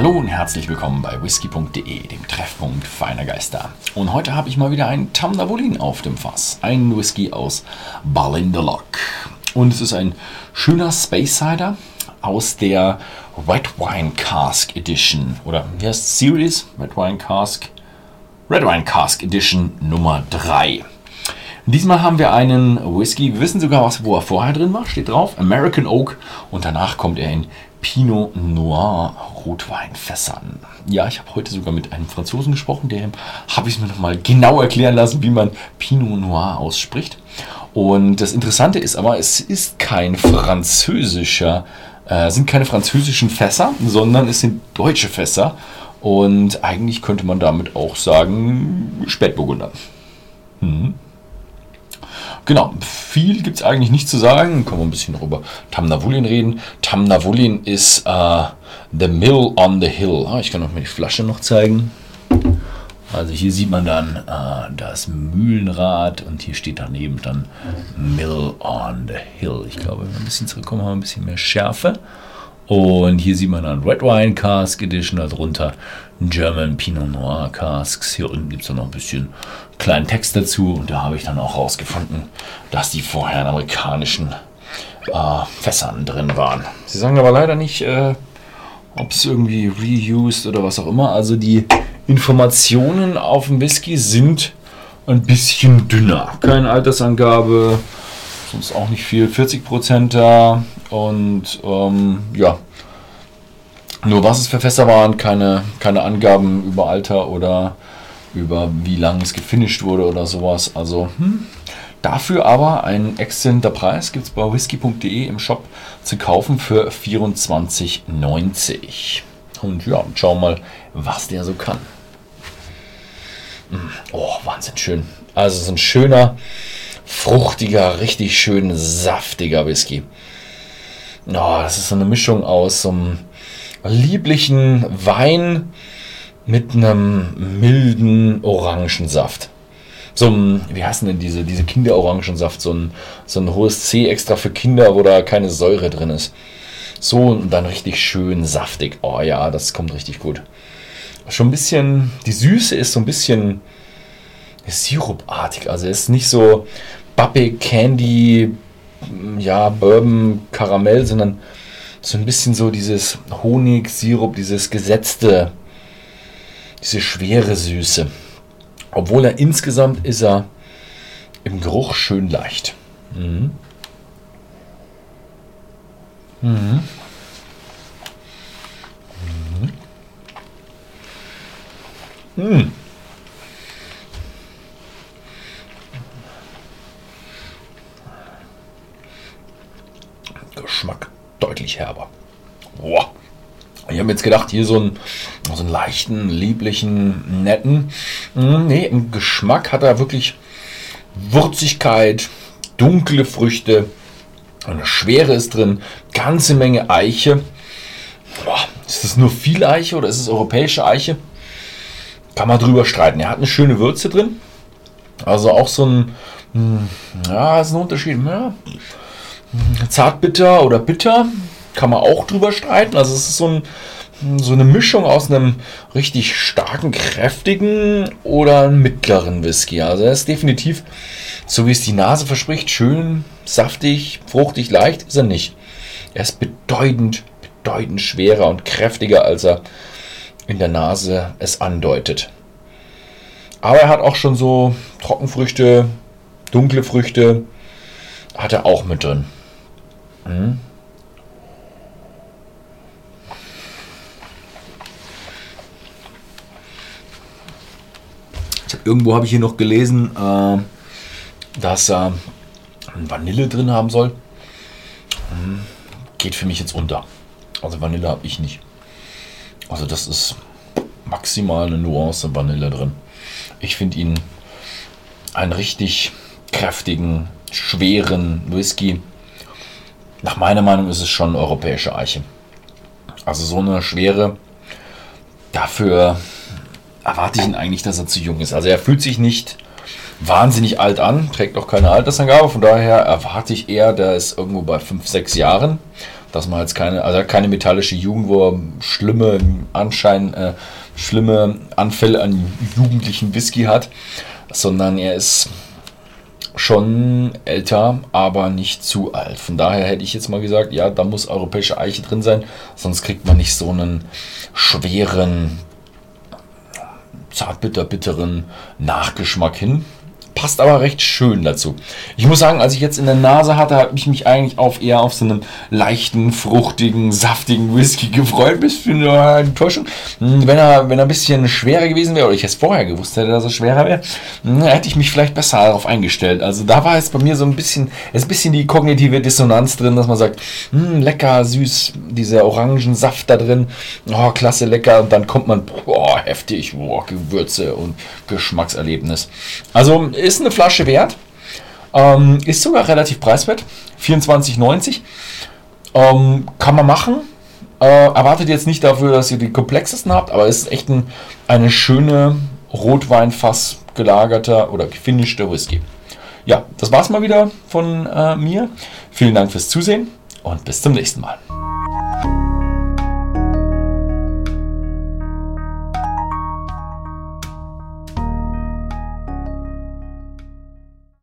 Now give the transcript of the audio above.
Hallo und herzlich willkommen bei whisky.de, dem Treffpunkt feiner Geister. Und heute habe ich mal wieder einen Tamnavulin auf dem Fass. Ein Whisky aus Ballinderlock. Und es ist ein schöner Space Cider aus der Red Wine Cask Edition. Oder wie heißt es? Series? Red Wine Cask. Red Wine Cask Edition Nummer 3. Diesmal haben wir einen Whisky. Wir wissen sogar, was, wo er vorher drin war. Steht drauf. American Oak. Und danach kommt er in Pinot Noir Rotweinfässern. Ja, ich habe heute sogar mit einem Franzosen gesprochen, der habe ich mir nochmal genau erklären lassen, wie man Pinot Noir ausspricht. Und das Interessante ist aber, es ist kein französischer, äh, sind keine französischen Fässer, sondern es sind deutsche Fässer. Und eigentlich könnte man damit auch sagen Spätburgunder. Hm. Genau, viel gibt es eigentlich nicht zu sagen. Können wir ein bisschen über Tamnavulin reden. Tamnavulin ist äh, The Mill on the Hill. Ah, ich kann euch mal die Flasche noch zeigen. Also hier sieht man dann äh, das Mühlenrad und hier steht daneben dann Mill on the Hill. Ich glaube, wenn wir ein bisschen zurückkommen, haben wir ein bisschen mehr Schärfe. Und hier sieht man dann Red Wine Cask Edition, darunter German Pinot Noir Casks. Hier unten gibt es noch ein bisschen kleinen Text dazu und da habe ich dann auch rausgefunden, dass die vorher in amerikanischen äh, Fässern drin waren. Sie sagen aber leider nicht, äh, ob es irgendwie reused oder was auch immer. Also die Informationen auf dem Whisky sind ein bisschen dünner. Keine Altersangabe, sonst auch nicht viel. 40% da und ähm, ja, nur was es für Fässer waren, keine, keine Angaben über Alter oder über wie lange es gefinisht wurde oder sowas. Also hm. dafür aber ein exzellenter Preis gibt es bei whisky.de im Shop zu kaufen für 24,90. Und ja, schauen mal, was der so kann. Hm. Oh, Wahnsinn schön. Also ist ein schöner, fruchtiger, richtig schön saftiger Whisky. Oh, das ist so eine Mischung aus so einem lieblichen Wein mit einem milden Orangensaft. So ein, wie heißen denn diese, diese Kinderorangensaft? So ein, so ein hohes C extra für Kinder, wo da keine Säure drin ist. So und dann richtig schön saftig. Oh ja, das kommt richtig gut. Schon ein bisschen, die Süße ist so ein bisschen sirupartig. Also ist nicht so Bappe Candy, ja, Bourbon, Karamell, sondern so ein bisschen so dieses Honig, Sirup, dieses gesetzte, diese schwere Süße. Obwohl er insgesamt ist er im Geruch schön leicht. Mhm. Mhm. Mhm. Geschmack deutlich herber. Boah. Ich habe jetzt gedacht, hier so einen, so einen leichten, lieblichen, netten. Hm, nee, im Geschmack hat er wirklich Würzigkeit, dunkle Früchte, eine Schwere ist drin, ganze Menge Eiche. Boah, ist das nur viel Eiche oder ist es europäische Eiche? Kann man drüber streiten. Er hat eine schöne Würze drin. Also auch so ein, hm, ja, ist ein Unterschied. Ja, Zartbitter oder bitter, kann man auch drüber streiten. Also es ist so, ein, so eine Mischung aus einem richtig starken, kräftigen oder einem mittleren Whisky. Also er ist definitiv, so wie es die Nase verspricht, schön, saftig, fruchtig, leicht ist er nicht. Er ist bedeutend, bedeutend schwerer und kräftiger, als er in der Nase es andeutet. Aber er hat auch schon so Trockenfrüchte, dunkle Früchte, hat er auch mit drin. Mhm. Hab, irgendwo habe ich hier noch gelesen, äh, dass äh, Vanille drin haben soll. Mhm. Geht für mich jetzt unter. Also Vanille habe ich nicht. Also das ist maximal eine Nuance Vanille drin. Ich finde ihn einen richtig kräftigen, schweren Whisky nach meiner Meinung ist es schon europäische Eiche. Also so eine schwere, dafür erwarte ich ihn eigentlich, dass er zu jung ist. Also er fühlt sich nicht wahnsinnig alt an, trägt auch keine Altersangabe, von daher erwarte ich eher, der ist irgendwo bei 5, 6 Jahren. Dass man jetzt keine, also keine metallische Jugend, wo er schlimme Anschein, äh, schlimme Anfälle an jugendlichen Whisky hat, sondern er ist schon älter, aber nicht zu alt. Von daher hätte ich jetzt mal gesagt, ja, da muss europäische Eiche drin sein, sonst kriegt man nicht so einen schweren, zartbitter, bitteren Nachgeschmack hin passt aber recht schön dazu. Ich muss sagen, als ich jetzt in der Nase hatte, habe ich mich eigentlich auf eher auf so einen leichten, fruchtigen, saftigen Whisky gefreut. Bis für eine Enttäuschung. Hm, wenn er, wenn er ein bisschen schwerer gewesen wäre, oder ich es vorher gewusst hätte, dass er schwerer wäre, hm, hätte ich mich vielleicht besser darauf eingestellt. Also da war jetzt bei mir so ein bisschen, ist ein bisschen die kognitive Dissonanz drin, dass man sagt, hm, lecker, süß, dieser Orangensaft da drin, oh, klasse, lecker. Und dann kommt man, boah, heftig, boah, Gewürze und Geschmackserlebnis. Also ist eine Flasche wert. Ähm, ist sogar relativ preiswert. 24,90. Ähm, kann man machen. Äh, erwartet jetzt nicht dafür, dass ihr die komplexesten habt, aber es ist echt ein, eine schöne Rotweinfass gelagerter oder gefinischter Whisky. Ja, das war's mal wieder von äh, mir. Vielen Dank fürs Zusehen und bis zum nächsten Mal.